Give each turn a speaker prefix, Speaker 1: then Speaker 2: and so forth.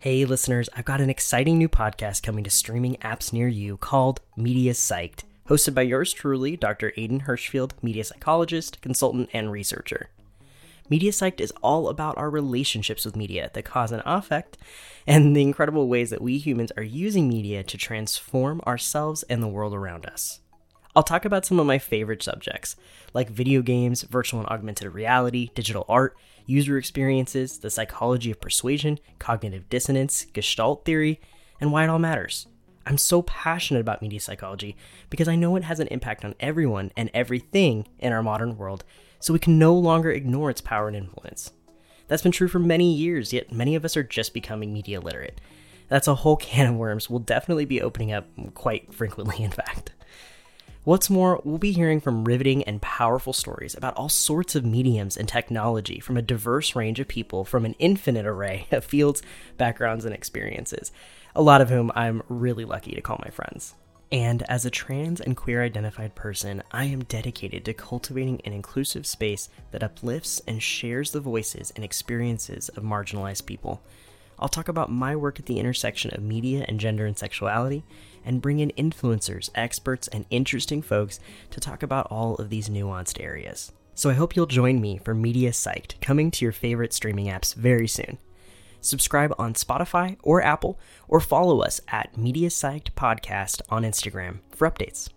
Speaker 1: Hey, listeners, I've got an exciting new podcast coming to streaming apps near you called Media Psyched, hosted by yours truly, Dr. Aidan Hirschfield, media psychologist, consultant, and researcher. Media Psyched is all about our relationships with media, the cause and effect, and the incredible ways that we humans are using media to transform ourselves and the world around us. I'll talk about some of my favorite subjects, like video games, virtual and augmented reality, digital art, user experiences, the psychology of persuasion, cognitive dissonance, gestalt theory, and why it all matters. I'm so passionate about media psychology because I know it has an impact on everyone and everything in our modern world, so we can no longer ignore its power and influence. That's been true for many years, yet many of us are just becoming media literate. That's a whole can of worms we'll definitely be opening up quite frequently, in fact. What's more, we'll be hearing from riveting and powerful stories about all sorts of mediums and technology from a diverse range of people from an infinite array of fields, backgrounds, and experiences, a lot of whom I'm really lucky to call my friends. And as a trans and queer identified person, I am dedicated to cultivating an inclusive space that uplifts and shares the voices and experiences of marginalized people. I'll talk about my work at the intersection of media and gender and sexuality, and bring in influencers, experts, and interesting folks to talk about all of these nuanced areas. So I hope you'll join me for Media Psyched, coming to your favorite streaming apps very soon. Subscribe on Spotify or Apple, or follow us at Media Psyched Podcast on Instagram for updates.